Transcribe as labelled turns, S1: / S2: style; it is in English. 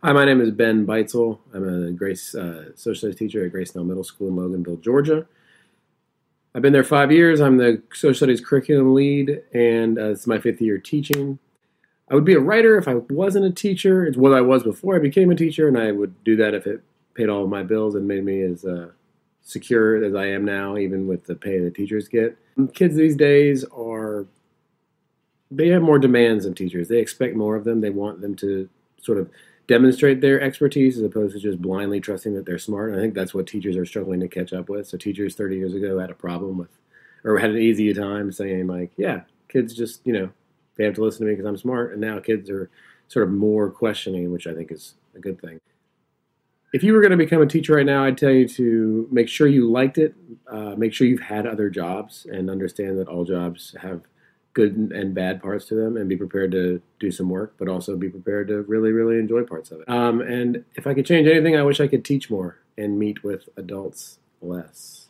S1: Hi, my name is Ben Beitzel. I'm a Grace uh, social studies teacher at Grace Middle School in Loganville, Georgia. I've been there five years. I'm the social studies curriculum lead, and uh, it's my fifth year teaching. I would be a writer if I wasn't a teacher. It's what I was before I became a teacher, and I would do that if it paid all of my bills and made me as uh, secure as I am now, even with the pay that teachers get. Kids these days are they have more demands than teachers. They expect more of them. They want them to sort of demonstrate their expertise as opposed to just blindly trusting that they're smart. And I think that's what teachers are struggling to catch up with. So teachers 30 years ago had a problem with, or had an easy time saying like, yeah, kids just, you know, they have to listen to me because I'm smart. And now kids are sort of more questioning, which I think is a good thing. If you were going to become a teacher right now, I'd tell you to make sure you liked it, uh, make sure you've had other jobs, and understand that all jobs have – good and bad parts to them and be prepared to do some work, but also be prepared to really, really enjoy parts of it. Um, and if I could change anything, I wish I could teach more and meet with adults less.